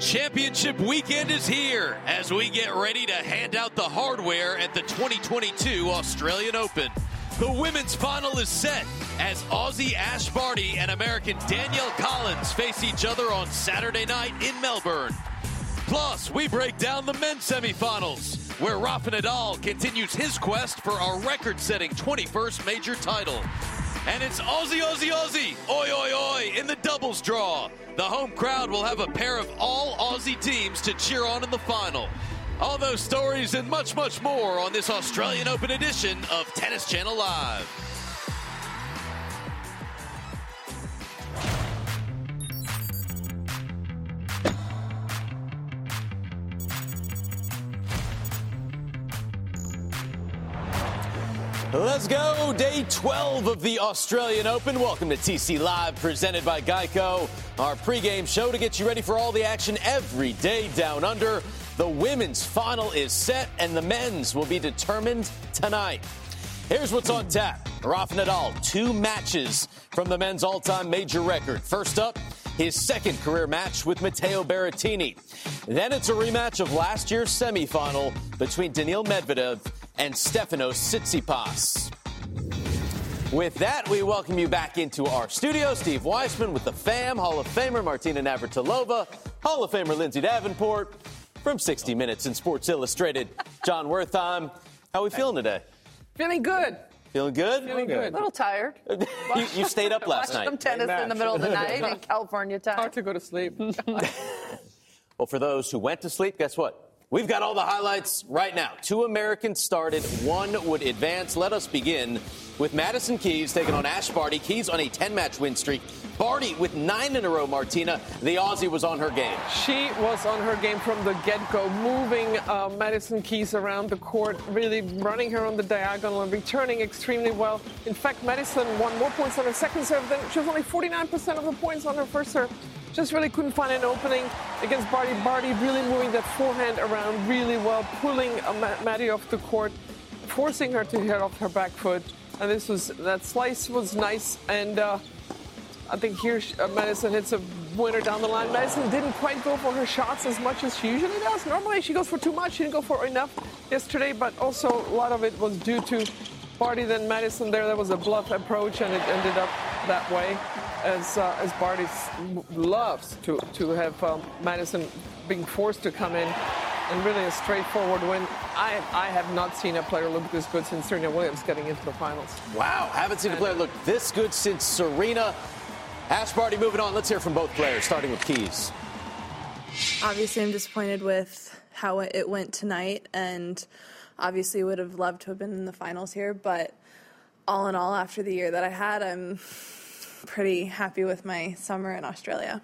Championship weekend is here as we get ready to hand out the hardware at the 2022 Australian Open. The women's final is set as Aussie Ash Barty and American Danielle Collins face each other on Saturday night in Melbourne. Plus, we break down the men's semifinals, where Rafa Nadal continues his quest for a record-setting 21st major title. And it's Aussie, Aussie, Aussie, oi, oi, oi, in the doubles draw. The home crowd will have a pair of all Aussie teams to cheer on in the final. All those stories and much, much more on this Australian Open edition of Tennis Channel Live. Let's go. Day 12 of the Australian Open. Welcome to TC Live, presented by Geico. Our pregame show to get you ready for all the action every day down under. The women's final is set, and the men's will be determined tonight. Here's what's on tap. Rafa Nadal, two matches from the men's all-time major record. First up, his second career match with Matteo Berrettini. Then it's a rematch of last year's semifinal between Daniil Medvedev and Stefanos Tsitsipas. With that, we welcome you back into our studio. Steve Weissman with the fam, Hall of Famer Martina Navratilova, Hall of Famer Lindsay Davenport, from 60 Minutes in Sports Illustrated, John Wertheim. How are we feeling today? Feeling good. Feeling good? Feeling good. A little tired. you, you stayed up last Watched night. some tennis in the middle of the night in California time. Hard to go to sleep. Well, for those who went to sleep, guess what? We've got all the highlights right now. Two Americans started, one would advance. Let us begin with Madison Keys taking on Ash Barty. Keys on a 10 match win streak. Barty with nine in a row, Martina. The Aussie was on her game. She was on her game from the get go, moving uh, Madison Keys around the court, really running her on the diagonal and returning extremely well. In fact, Madison won more points on her second serve than she was only 49% of the points on her first serve. Just really couldn't find an opening against Barty. Barty really moving that forehand around really well, pulling uh, Maddie off the court, forcing her to hit off her back foot. And this was that slice was nice. And uh, I think here uh, Madison hits a winner down the line. Madison didn't quite go for her shots as much as she usually does. Normally she goes for too much. She didn't go for enough yesterday, but also a lot of it was due to Barty than Madison there. That was a bluff approach, and it ended up that way as uh, as Barty loves to to have um, Madison being forced to come in, and really a straightforward win. I I have not seen a player look this good since Serena Williams getting into the finals. Wow, haven't seen a player look this good since Serena. Ash Barty moving on. Let's hear from both players, starting with Keys. Obviously, I'm disappointed with how it went tonight, and obviously would have loved to have been in the finals here. But all in all, after the year that I had, I'm pretty happy with my summer in Australia.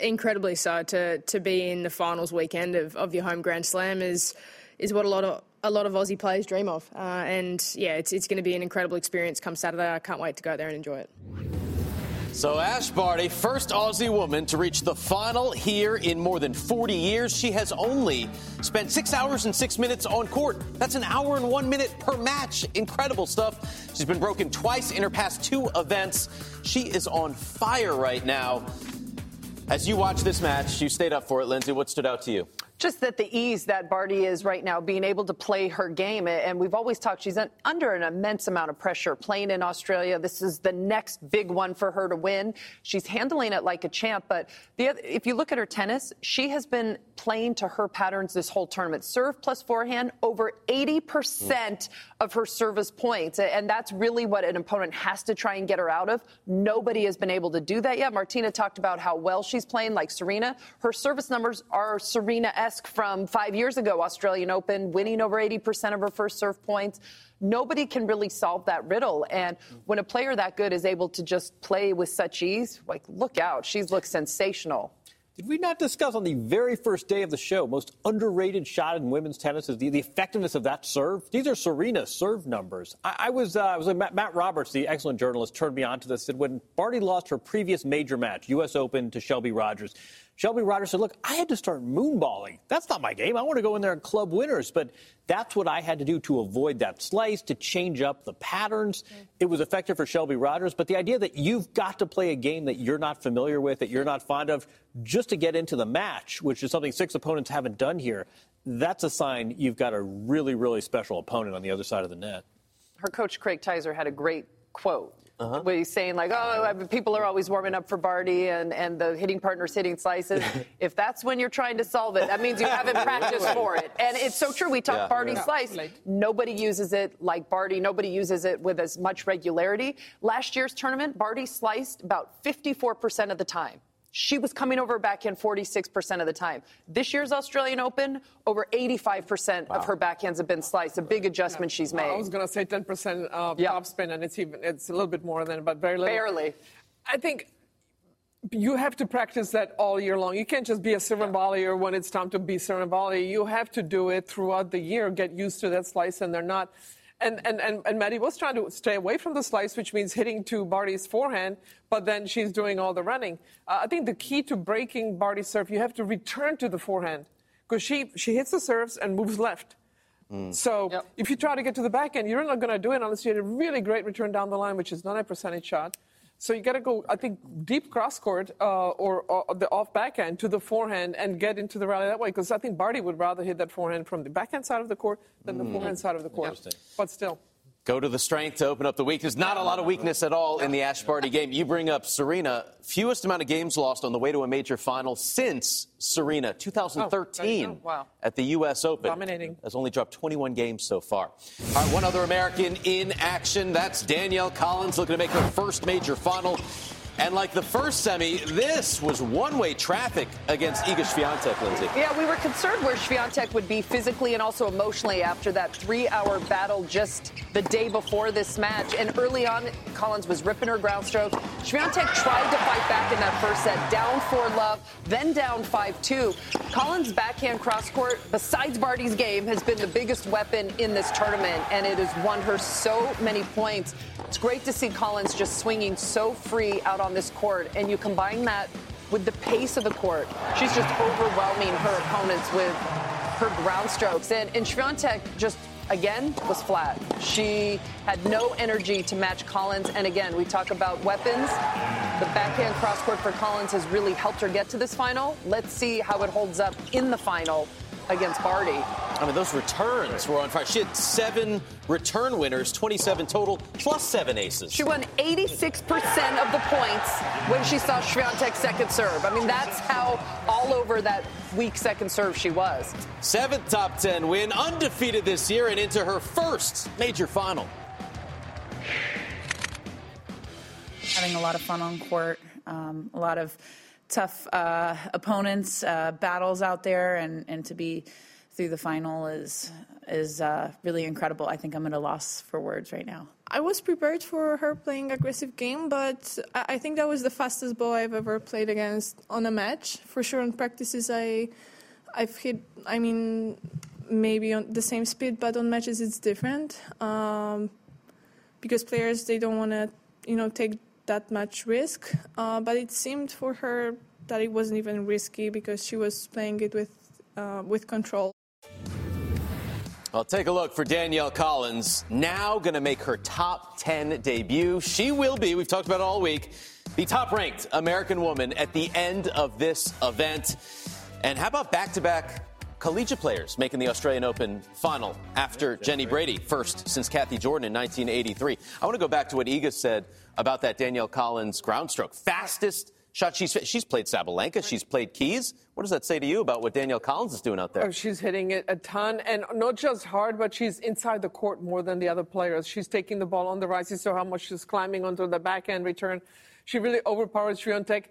Incredibly so. To to be in the finals weekend of, of your home Grand Slam is is what a lot of a lot of Aussie players dream of. Uh, and yeah, it's it's going to be an incredible experience come Saturday. I can't wait to go there and enjoy it. So Ash Barty, first Aussie woman to reach the final here in more than 40 years. She has only spent six hours and six minutes on court. That's an hour and one minute per match. Incredible stuff. She's been broken twice in her past two events. She is on fire right now. As you watch this match, you stayed up for it, Lindsay. What stood out to you? Just that the ease that Barty is right now, being able to play her game. And we've always talked, she's under an immense amount of pressure playing in Australia. This is the next big one for her to win. She's handling it like a champ. But if you look at her tennis, she has been playing to her patterns this whole tournament. Serve plus forehand, over 80% of her service points. And that's really what an opponent has to try and get her out of. Nobody has been able to do that yet. Martina talked about how well she's playing, like Serena. Her service numbers are Serena esque from five years ago, Australian Open, winning over 80% of her first serve points. Nobody can really solve that riddle. And when a player that good is able to just play with such ease, like, look out. She's looked sensational. Did we not discuss on the very first day of the show most underrated shot in women's tennis is the, the effectiveness of that serve? These are Serena serve numbers. I, I was uh, I was like Matt, Matt, Roberts, the excellent journalist, turned me on to this. Said when Barty lost her previous major match, U.S. Open, to Shelby Rogers, Shelby Rogers said, Look, I had to start moonballing. That's not my game. I want to go in there and club winners. But that's what I had to do to avoid that slice, to change up the patterns. Mm-hmm. It was effective for Shelby Rogers. But the idea that you've got to play a game that you're not familiar with, that you're not fond of, just to get into the match, which is something six opponents haven't done here, that's a sign you've got a really, really special opponent on the other side of the net. Her coach, Craig Tyzzer, had a great quote uh-huh. Where he's saying like, oh, people are always warming up for Barty and, and the hitting partner's hitting slices. if that's when you're trying to solve it, that means you haven't practiced for it. And it's so true. We talk yeah. Barty yeah. slice. Nobody uses it like Barty. Nobody uses it with as much regularity. Last year's tournament, Barty sliced about 54% of the time. She was coming over backhand 46% of the time. This year's Australian Open, over 85% wow. of her backhands have been sliced. A big adjustment yeah. she's made. I was going to say 10% of yeah. topspin, and it's even it's a little bit more than, but very little. Barely. I think you have to practice that all year long. You can't just be a serve volleyer when it's time to be serve volley. You have to do it throughout the year. Get used to that slice, and they're not and, and, and, and Maddie was trying to stay away from the slice, which means hitting to Barty's forehand, but then she's doing all the running. Uh, I think the key to breaking Barty's serve, you have to return to the forehand because she, she hits the serves and moves left. Mm. So yep. if you try to get to the back end, you're not going to do it unless you hit a really great return down the line, which is not a percentage shot. So you got to go, I think, deep cross court uh, or, or, the off backhand to the forehand and get into the rally that way. Because I think Barty would rather hit that forehand from the backhand side of the court than the mm. forehand side of the court. But still. Go to the strength to open up the weakness. Not a lot of weakness at all in the Ash Barty game. You bring up Serena. Fewest amount of games lost on the way to a major final since Serena, 2013 oh, wow. at the U.S. Open. Dominating. Has only dropped 21 games so far. All right, one other American in action. That's Danielle Collins looking to make her first major final. And like the first semi, this was one-way traffic against Iga Swiatek, Lindsay. Yeah, we were concerned where Swiatek would be physically and also emotionally after that three-hour battle just the day before this match. And early on, Collins was ripping her ground stroke. Swiatek tried to fight back in that first set, down 4 love, then down 5-2. Collins' backhand cross-court, besides Barty's game, has been the biggest weapon in this tournament, and it has won her so many points. It's great to see Collins just swinging so free out on this court, and you combine that with the pace of the court. She's just overwhelming her opponents with her ground strokes. And, and Swiatek just again was flat. She had no energy to match Collins. And again, we talk about weapons. The backhand cross court for Collins has really helped her get to this final. Let's see how it holds up in the final against Barty. I mean, those returns were on fire. She had seven return winners, 27 total, plus seven aces. She won 86% of the points when she saw Swiatek's second serve. I mean, that's how all over that weak second serve she was. Seventh top 10 win, undefeated this year, and into her first major final. Having a lot of fun on court, um, a lot of tough uh, opponents, uh, battles out there, and, and to be through the final is is uh, really incredible. I think I'm at a loss for words right now. I was prepared for her playing aggressive game, but I think that was the fastest ball I've ever played against on a match. For sure, in practices, I I've hit. I mean, maybe on the same speed, but on matches it's different um, because players they don't want to you know take that much risk. Uh, but it seemed for her that it wasn't even risky because she was playing it with uh, with control. Well, take a look for Danielle Collins, now going to make her top 10 debut. She will be, we've talked about it all week, the top ranked American woman at the end of this event. And how about back to back collegiate players making the Australian Open final after Jenny Brady, first since Kathy Jordan in 1983? I want to go back to what Iga said about that Danielle Collins ground stroke. Fastest shot she's she's played Sabalenka, she's played Keys. What does that say to you about what Danielle Collins is doing out there? Oh, she's hitting it a ton, and not just hard, but she's inside the court more than the other players. She's taking the ball on the rise. You saw how much she's climbing onto the backhand return. She really overpowers Swiatek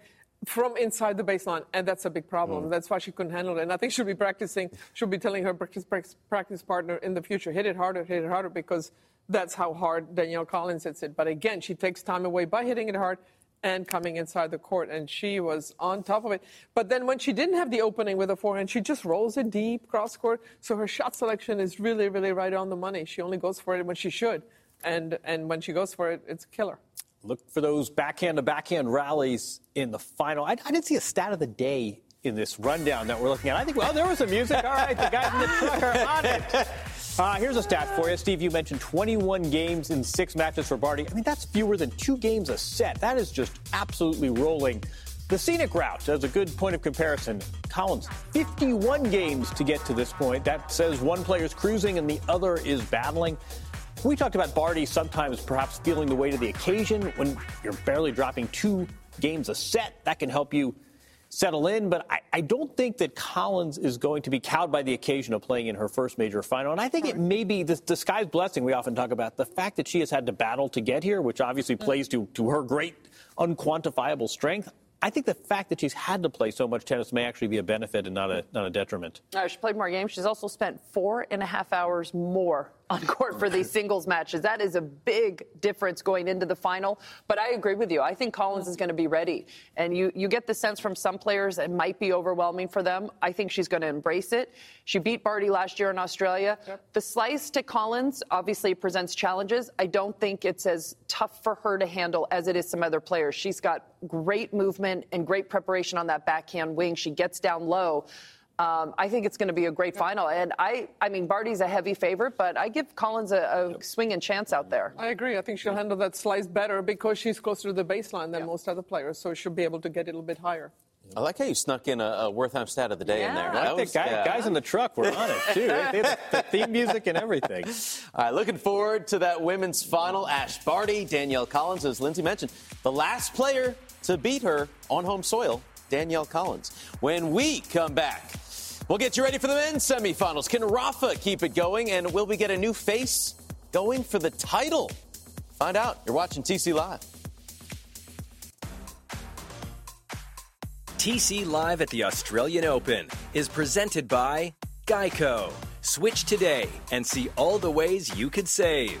from inside the baseline, and that's a big problem. Mm. That's why she couldn't handle it. And I think she'll be practicing. She'll be telling her practice, practice partner in the future, hit it harder, hit it harder, because that's how hard Danielle Collins hits it. But again, she takes time away by hitting it hard and coming inside the court, and she was on top of it. But then when she didn't have the opening with a forehand, she just rolls it deep cross court. So her shot selection is really, really right on the money. She only goes for it when she should, and and when she goes for it, it's a killer. Look for those backhand to backhand rallies in the final. I, I didn't see a stat of the day in this rundown that we're looking at. I think, well, there was some music. All right, the guys in the truck are on it. Uh, here's a stat for you. Steve, you mentioned 21 games in six matches for Barty. I mean, that's fewer than two games a set. That is just absolutely rolling. The scenic route as a good point of comparison. Collins, 51 games to get to this point. That says one player's cruising and the other is battling. We talked about Barty sometimes perhaps feeling the weight of the occasion when you're barely dropping two games a set. That can help you settle in. But I, I, don't think that Collins is going to be cowed by the occasion of playing in her first major final. And I think it may be the, sky's blessing we often talk about. The fact that she has had to battle to get here, which obviously mm. plays to, to her great unquantifiable strength. I think the fact that she's had to play so much tennis may actually be a benefit and not a, not a detriment. Uh, she played more games. She's also spent four and a half hours more on court for these singles matches. That is a big difference going into the final. But I agree with you. I think Collins is going to be ready. And you, you get the sense from some players it might be overwhelming for them. I think she's going to embrace it. She beat Barty last year in Australia. Yep. The slice to Collins obviously presents challenges. I don't think it's as tough for her to handle as it is some other players. She's got great movement and great preparation on that backhand wing. She gets down low. Um, I think it's going to be a great final. And I, I mean, Barty's a heavy favorite, but I give Collins a, a yep. swinging chance out there. I agree. I think she'll handle that slice better because she's closer to the baseline than most other players, so she'll be able to get it a little bit higher. I like how you snuck in a, a Wertheim stat of the day yeah. in there. I like was, guy, yeah. guys in the truck were on it too. they had the theme music and everything. All right, looking forward to that women's final. Ash Barty, Danielle Collins, as Lindsay mentioned, the last player to beat her on home soil, Danielle Collins. When we come back. We'll get you ready for the men's semifinals. Can Rafa keep it going? And will we get a new face going for the title? Find out. You're watching TC Live. TC Live at the Australian Open is presented by Geico. Switch today and see all the ways you could save.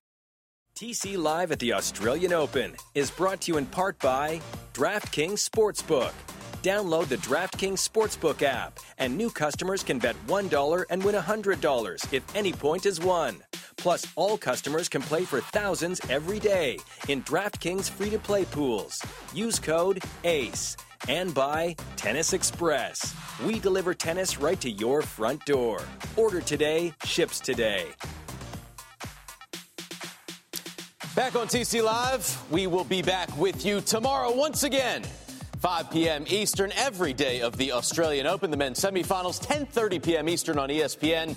TC Live at the Australian Open is brought to you in part by DraftKings Sportsbook. Download the DraftKings Sportsbook app, and new customers can bet $1 and win $100 if any point is won. Plus, all customers can play for thousands every day in DraftKings free to play pools. Use code ACE. And by Tennis Express. We deliver tennis right to your front door. Order today, ships today. Back on TC Live, we will be back with you tomorrow once again. 5 p.m. Eastern every day of the Australian Open, the men's semifinals, 10:30 p.m. Eastern on ESPN.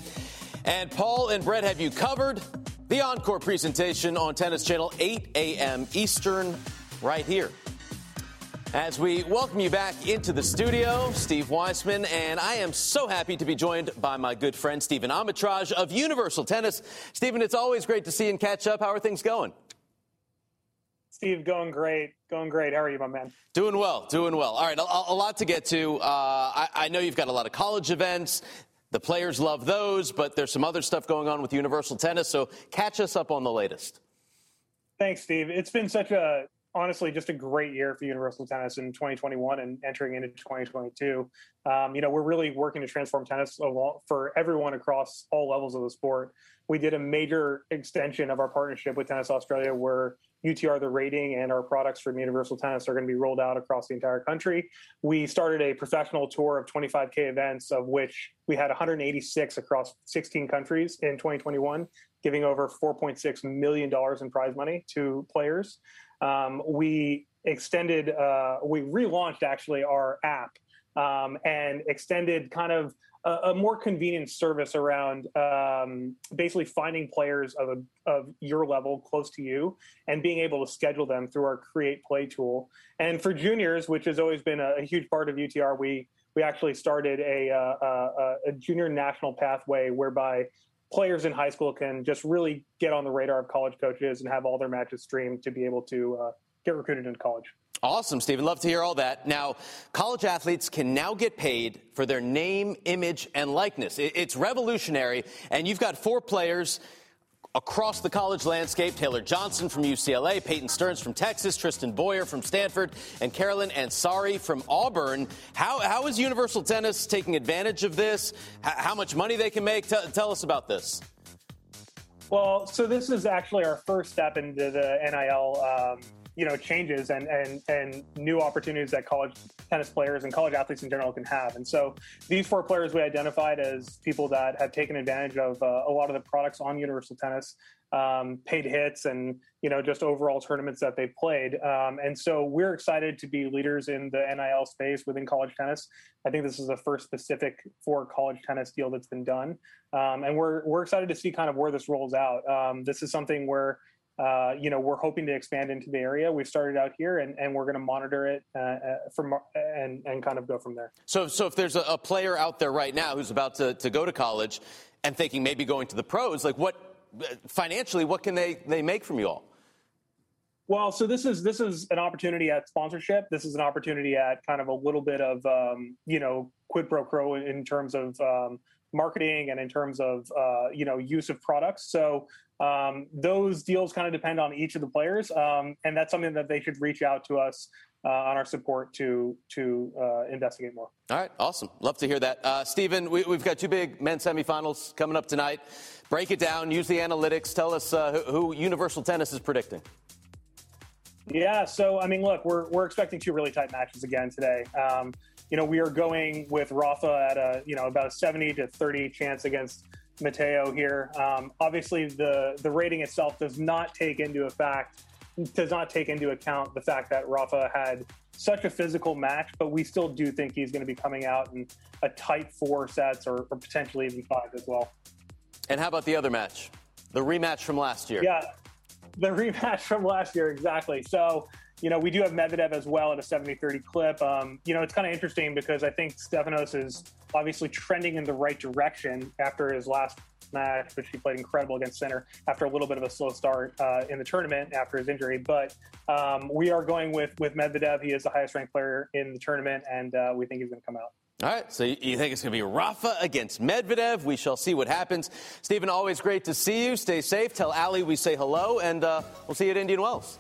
And Paul and Brett have you covered. The encore presentation on Tennis Channel, 8 a.m. Eastern, right here. As we welcome you back into the studio, Steve Weissman, and I am so happy to be joined by my good friend Stephen Amritraj of Universal Tennis. Stephen, it's always great to see and catch up. How are things going? Steve, going great. Going great. How are you, my man? Doing well. Doing well. All right, a, a lot to get to. Uh, I, I know you've got a lot of college events. The players love those, but there's some other stuff going on with Universal Tennis. So catch us up on the latest. Thanks, Steve. It's been such a honestly just a great year for Universal Tennis in 2021 and entering into 2022. Um, you know, we're really working to transform tennis for everyone across all levels of the sport. We did a major extension of our partnership with Tennis Australia, where UTR, the rating, and our products from Universal Tennis are going to be rolled out across the entire country. We started a professional tour of 25K events, of which we had 186 across 16 countries in 2021, giving over $4.6 million in prize money to players. Um, we extended, uh, we relaunched actually our app um, and extended kind of a, a more convenient service around um, basically finding players of, a, of your level close to you and being able to schedule them through our Create Play tool. And for juniors, which has always been a, a huge part of UTR, we we actually started a, uh, a, a junior national pathway whereby players in high school can just really get on the radar of college coaches and have all their matches streamed to be able to uh, get recruited into college. Awesome, Stephen. Love to hear all that. Now, college athletes can now get paid for their name, image, and likeness. It's revolutionary, and you've got four players across the college landscape Taylor Johnson from UCLA, Peyton Stearns from Texas, Tristan Boyer from Stanford, and Carolyn Ansari from Auburn. How, how is Universal Tennis taking advantage of this? how much money they can make? Tell us about this. Well, so this is actually our first step into the NIL um, you know changes and and and new opportunities that college tennis players and college athletes in general can have. And so these four players we identified as people that have taken advantage of uh, a lot of the products on Universal Tennis, um, paid hits, and you know just overall tournaments that they've played. Um, and so we're excited to be leaders in the NIL space within college tennis. I think this is the first specific for college tennis deal that's been done, um, and we're we're excited to see kind of where this rolls out. Um, this is something where uh, you know, we're hoping to expand into the area. We've started out here, and, and we're going to monitor it uh, uh, from and and kind of go from there. So, so if there's a, a, player out there right now who's about to, to go to college and thinking maybe going to the pros, like what financially, what can they they make from you all? Well, so this is this is an opportunity at sponsorship. This is an opportunity at kind of a little bit of um, you know quid pro quo in terms of um, marketing and in terms of uh, you know use of products. So um, those deals kind of depend on each of the players, um, and that's something that they should reach out to us uh, on our support to to uh, investigate more. All right, awesome. Love to hear that, uh, Stephen. We, have got two big men's semifinals coming up tonight. Break it down. Use the analytics. Tell us uh, who, who Universal Tennis is predicting. Yeah, so I mean, look, we're we're expecting two really tight matches again today. Um, you know, we are going with Rafa at a you know about a seventy to thirty chance against Matteo here. Um, obviously, the the rating itself does not take into effect does not take into account the fact that Rafa had such a physical match, but we still do think he's going to be coming out in a tight four sets or, or potentially even five as well. And how about the other match, the rematch from last year? Yeah, the rematch from last year, exactly. So you know, we do have Medvedev as well at a 70 30 clip. Um, you know, it's kind of interesting because I think Stefanos is obviously trending in the right direction after his last match, which he played incredible against Sinner after a little bit of a slow start uh, in the tournament after his injury. But um, we are going with, with Medvedev. He is the highest ranked player in the tournament, and uh, we think he's going to come out. All right, so you think it's going to be Rafa against Medvedev? We shall see what happens. Stephen, always great to see you. Stay safe. Tell Ali we say hello, and uh, we'll see you at Indian Wells.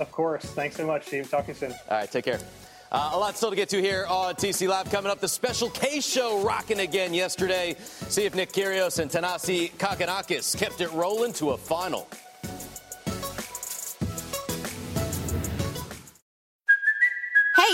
Of course. Thanks so much, Steve. Talk to you soon. All right, take care. Uh, a lot still to get to here on TC Live. Coming up, the Special K show rocking again yesterday. See if Nick Kyrgios and Thanasi Kokkinakis kept it rolling to a final.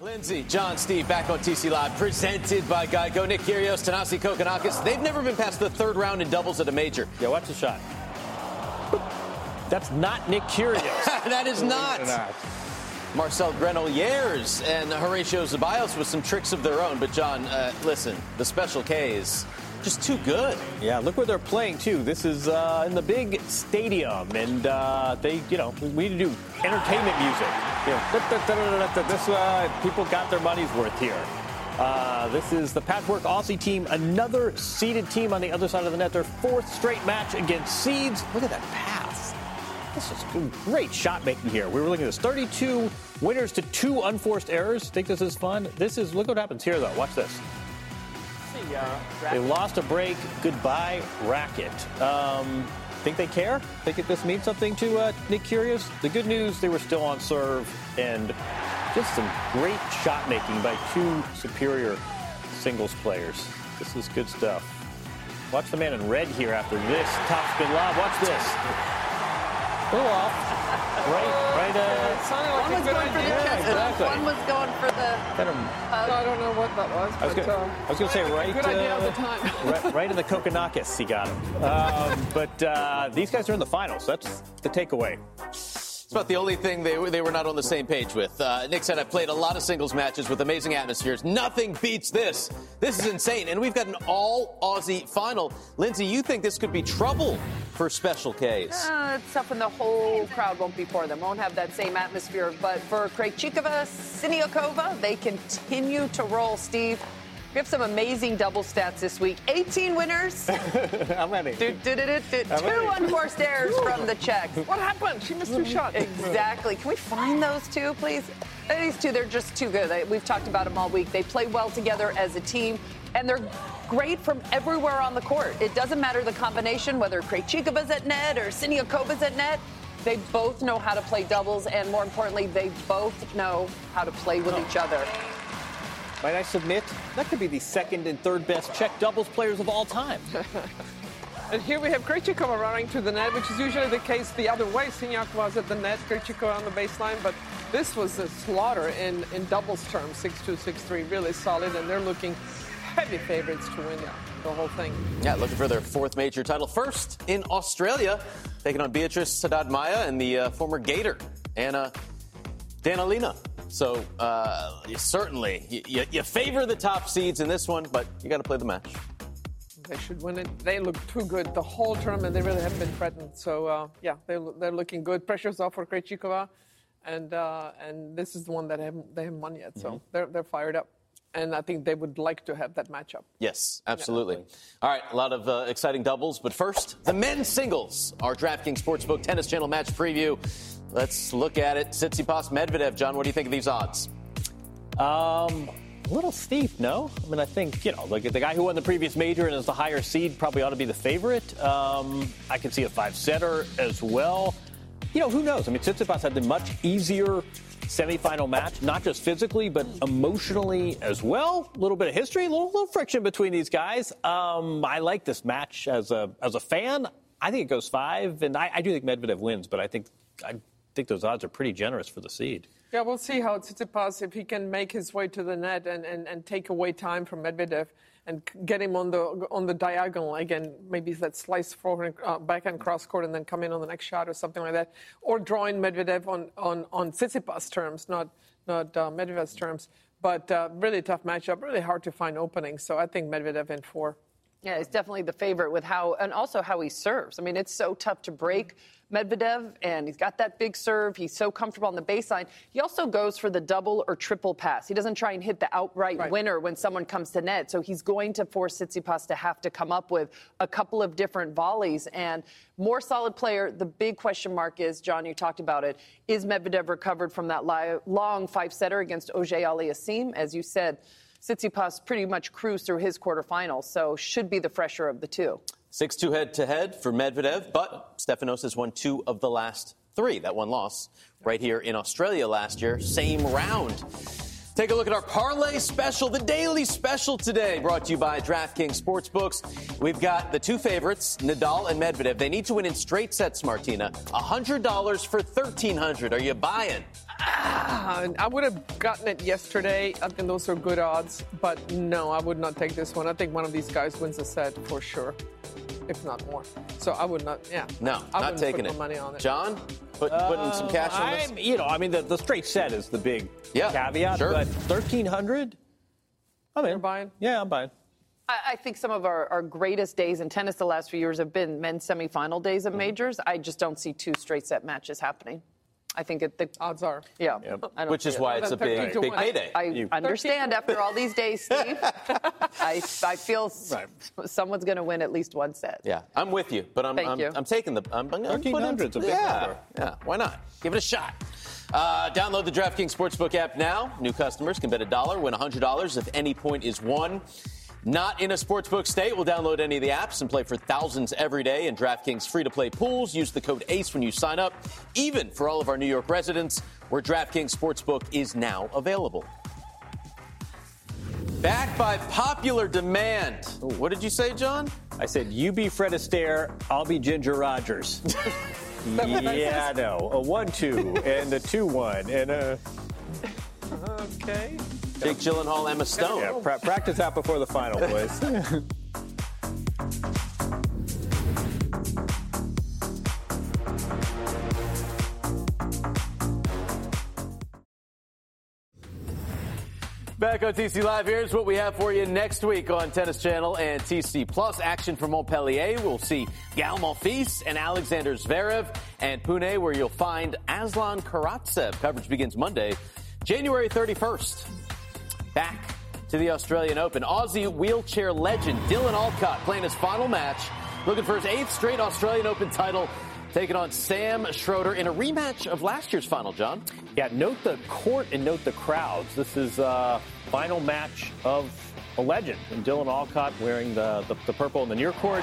Lindsay, John, Steve, back on TC Live, presented by Geico. Nick Kyrgios, Thanasi Kokkinakis. They've never been past the third round in doubles at a major. Yeah, watch the shot. That's not Nick Kyrgios. that is not. not. Marcel Granollers and Horacio Zeballos with some tricks of their own. But, John, uh, listen, the Special K is just too good. Yeah, look where they're playing too. This is uh, in the big stadium, and uh, they, you know, we need to do entertainment music. You know, this uh, people got their money's worth here. Uh, this is the Patchwork Aussie team, another seeded team on the other side of the net. Their fourth straight match against seeds. Look at that pass. This is great shot making here. We were looking at this 32 winners to two unforced errors. Think this is fun? This is look what happens here though. Watch this. They lost a break. Goodbye, racket. Um, think they care? Think this means something to uh, Nick Kyrgios? The good news, they were still on serve, and Just some great shot making by two superior singles players. This is good stuff. Watch the man in red here after this top spin lob. Watch this. Pull off. Right, right. Uh, one was going for the chest, exactly. one was going for the. kind of I don't know what that was. I was but, gonna, uh, I was gonna say right, Good idea at the uh, time. right, right in the Kokkinakis, he got him. Um, but uh, these guys are in the finals. That's the takeaway. It's about the only thing they, were- they were not on the same page with. Uh, Nick said, I've played a lot of singles matches with amazing atmospheres. Nothing beats this. This is insane. And we've got an all Aussie final. Lindsay, you think this could be trouble for Special Ks? Uh, it's tough when the whole crowd won't be for them, won't have that same atmosphere. But for Krejcikova, Siniakova, they continue to roll, Steve. We have some amazing double stats this week. 18 winners, How many? do, do, do, do, do, How two many? unforced errors from the Czechs. What happened? She missed two shots. Exactly. Can we find those two, please? These two, they're just too good. We've talked about them all week. They play well together as a team, and they're great from everywhere on the court. It doesn't matter the combination, whether Krejcikova's at net or Siniakova's at net. They both know how to play doubles, and more importantly, they both know how to play with each other. Might I submit? That could be the second and third best Czech doubles players of all time. And here we have Krejcikova running to the net, which is usually the case the other way. Siniak was at the net, Krejcikova on the baseline, but this was a slaughter in, in doubles terms, 6-2, 6-3, really solid, and they're looking heavy favorites to win the whole thing. Yeah, looking for their fourth major title. First in Australia, taking on Beatriz Haddad Maia and the uh, former Gator, Anna Danilina. So uh, you certainly, you, you, you favor the top seeds in this one, but you got to play the match. They should win it. They look too good the whole tournament. They really haven't been threatened. So uh, yeah, they they're looking good. Pressure's off for Krejcikova, and uh, and this is the one that they haven't, they haven't won yet. So they're they're fired up, and I think they would like to have that matchup. Yes, absolutely. All right, a lot of uh, exciting doubles, but first, the men's singles, our DraftKings Sportsbook Tennis Channel match preview. Let's look at it. Tsitsipas Medvedev. John, what do you think of these odds? Um, a little steep, no? I mean, I think, you know, like the guy who won the previous major and is the higher seed probably ought to be the favorite. Um, I can see a five setter as well. You know, who knows? I mean, Tsitsipas had the much easier semifinal match, not just physically, but emotionally as well. A little bit of history, a little, little friction between these guys. Um, I like this match as a as a fan. I think it goes five, and I, I do think Medvedev wins, but I think I think those odds are pretty generous for the seed. Yeah, we'll see how Tsitsipas, if he can make his way to the net and, and, and take away time from Medvedev and get him on the on the diagonal again, maybe that slice forward, uh, backhand cross court and then come in on the next shot or something like that, or drawing Medvedev on on on Tsitsipas terms, not not uh, Medvedev's terms. But uh, really tough matchup, really hard to find openings. So I think Medvedev in four. Yeah, he's definitely the favorite with how, and also how he serves. I mean, it's so tough to break Medvedev, and he's got that big serve. He's so comfortable on the baseline. He also goes for the double or triple pass. He doesn't try and hit the outright Right. winner when someone comes to net. So he's going to force Tsitsipas to have to come up with a couple of different volleys. And more solid player. The big question mark is, John, you talked about it. Is Medvedev recovered from that long five setter against Auger-Aliassime? As you said, Tsitsipas pretty much cruised through his quarterfinals, so should be the fresher of the two. 6 2 head to head for Medvedev, but Stefanos has won two of the last three. That one loss right here in Australia last year, same round. Take a look at our parlay special, the daily special today, brought to you by DraftKings Sportsbooks. We've got the two favorites, Nadal and Medvedev. They need to win in straight sets, Martina. $100 for 1300 Are you buying? Uh, I would have gotten it yesterday. I think those are good odds, but no, I would not take this one. I think one of these guys wins a set for sure, if not more. So I would not. Yeah. No, I not taking put it. my money on it. John, put, putting some oh, cash on this? I'm, you know, I mean, the, the straight set is the big Yeah, caveat, sure. but 1300 I'm in. You're buying? Yeah, I'm buying. I, I think some of our, our greatest days in tennis the last few years have been men's semifinal days of mm-hmm. majors. I just don't see two straight set matches happening. I think it, the Odds are. yeah, Yep. I don't Which see is it. why it's a big, to big payday. I You- understand after all these days, Steve. I, I feel Right. someone's going to win at least one set. Yeah, I'm with you, but I'm Thank I'm, you. I'm taking the I'm, I'm gonna put in- 1300 's a big yeah, number. Yeah, why not? Give it a shot. Uh, download the DraftKings Sportsbook app now. New customers can bet a dollar, win $100 if any point is won. Not in a sportsbook state, we'll download any of the apps and play for thousands every day in DraftKings free to play pools. Use the code ACE when you sign up. Even for all of our New York residents, where DraftKings Sportsbook is now available. Back by popular demand. What did you say, John? I said, you be Fred Astaire, I'll be Ginger Rogers. yeah, no. A 1 2 and a 2 1 and a. Okay. Jake Gyllenhaal, Emma Stone. Yeah, pra- practice that before the final, boys. Back on TC Live, here's what we have for you next week on Tennis Channel and TC Plus. Action from Montpellier. We'll see Gael Monfils and Alexander Zverev and Pune, where you'll find Aslan Karatsev. Coverage begins Monday, January 31st. Back to the Australian Open. Aussie wheelchair legend Dylan Alcott playing his final match, looking for his eighth straight Australian Open title taking on Sam Schroeder in a rematch of last year's final, John. Yeah, note the court and note the crowds. This is uh final match of a legend, and Dylan Alcott wearing the, the, the purple in the near court.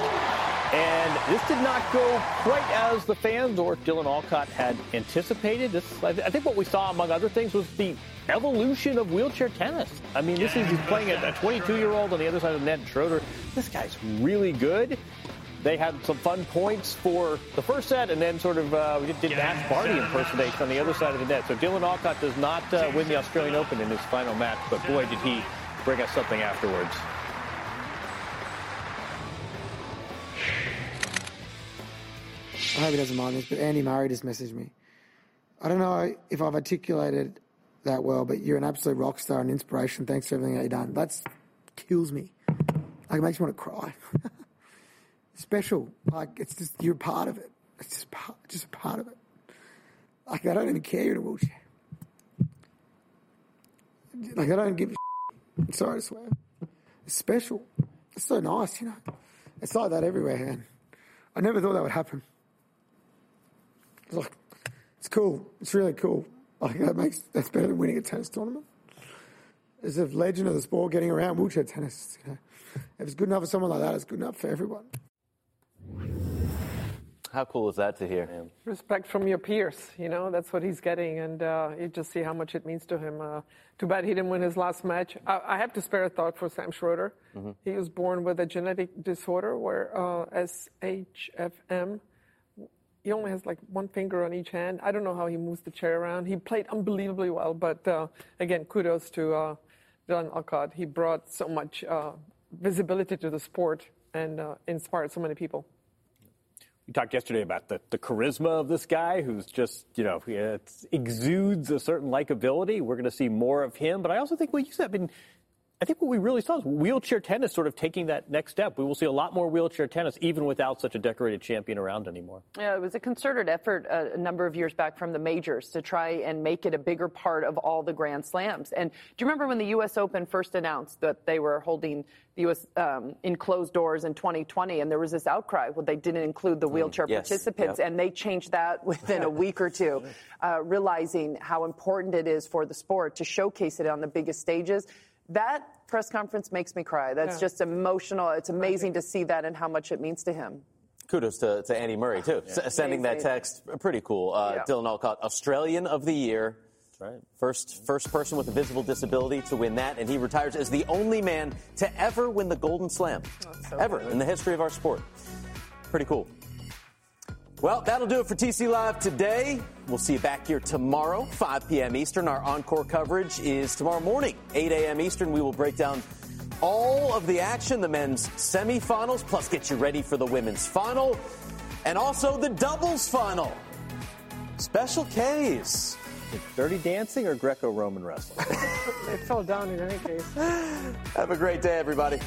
And this did not go quite as the fans or Dylan Alcott had anticipated. This, I think, what we saw, among other things, was the evolution of wheelchair tennis. I mean, this is he's playing a 22-year-old on the other side of the net, Schroeder. This guy's really good. They had some fun points for the first set, and then sort of uh, we just did Ash Barty impersonation on the other side of the net. So Dylan Alcott does not uh, win the Australian Open in his final match, but boy, did he bring us something afterwards. I hope he doesn't mind this, but Andy Murray just messaged me. I don't know if I've articulated that well, but you're an absolute rock star and inspiration. Thanks for everything that you've done. That kills me. Like, it makes me want to cry. Special. Like, it's just, you're part of it. It's just, part, just a part of it. Like, I don't even care you're in a wheelchair. Like, I don't give a I'm sorry to swear. It's special. It's so nice, you know. It's like that everywhere, man. I never thought that would happen. It's like, it's cool. It's really cool. Like that makes that's better than winning a tennis tournament. As a legend of the sport, getting around wheelchair tennis. You know, if it's good enough for someone like that, it's good enough for everyone. How cool is that to hear? Respect from your peers, you know, that's what he's getting, and uh, you just see how much it means to him. Uh, too bad he didn't win his last match. I, I have to spare a thought for Sam Schroeder. Mm-hmm. He was born with a genetic disorder where uh, SHFM, he only has like one finger on each hand. I don't know how he moves the chair around. He played unbelievably well, but uh, again, kudos to uh, Dylan Alcott. He brought so much uh, visibility to the sport and uh, inspired so many people. We talked yesterday about the, the charisma of this guy who's just, you know, he exudes a certain likability. We're going to see more of him. But I also think we use that. I mean, I think what we really saw is wheelchair tennis sort of taking that next step. We will see a lot more wheelchair tennis, even without such a decorated champion around anymore. Yeah, it was a concerted effort uh, a number of years back from the majors to try and make it a bigger part of all the Grand Slams. And do you remember when the U.S. Open first announced that they were holding the U.S. Um, in closed doors in 2020, and there was this outcry? Well, they didn't include the wheelchair Mm, yes, participants, yep. and they changed that within a week or two, uh, realizing how important it is for the sport to showcase it on the biggest stages. That press conference makes me cry. That's Yeah. just emotional. It's amazing to see that and how much it means to him. Kudos to, to Andy Murray, too. S- sending that text. Pretty cool. Uh, Yeah. Dylan Alcott, Australian of the Year. right. First, first person with a visible disability to win that, and he retires as the only man to ever win the Golden Slam, ever in the history of our sport. Pretty cool. Well, that'll do it for TC Live today. We'll see you back here tomorrow, 5 p.m. Eastern. Our encore coverage is tomorrow morning, 8 a.m. Eastern. We will break down all of the action, the men's semifinals, plus get you ready for the women's final, and also the doubles final. Special K's. Dirty dancing or Greco Roman wrestling? They fell down in any case. Have a great day, everybody.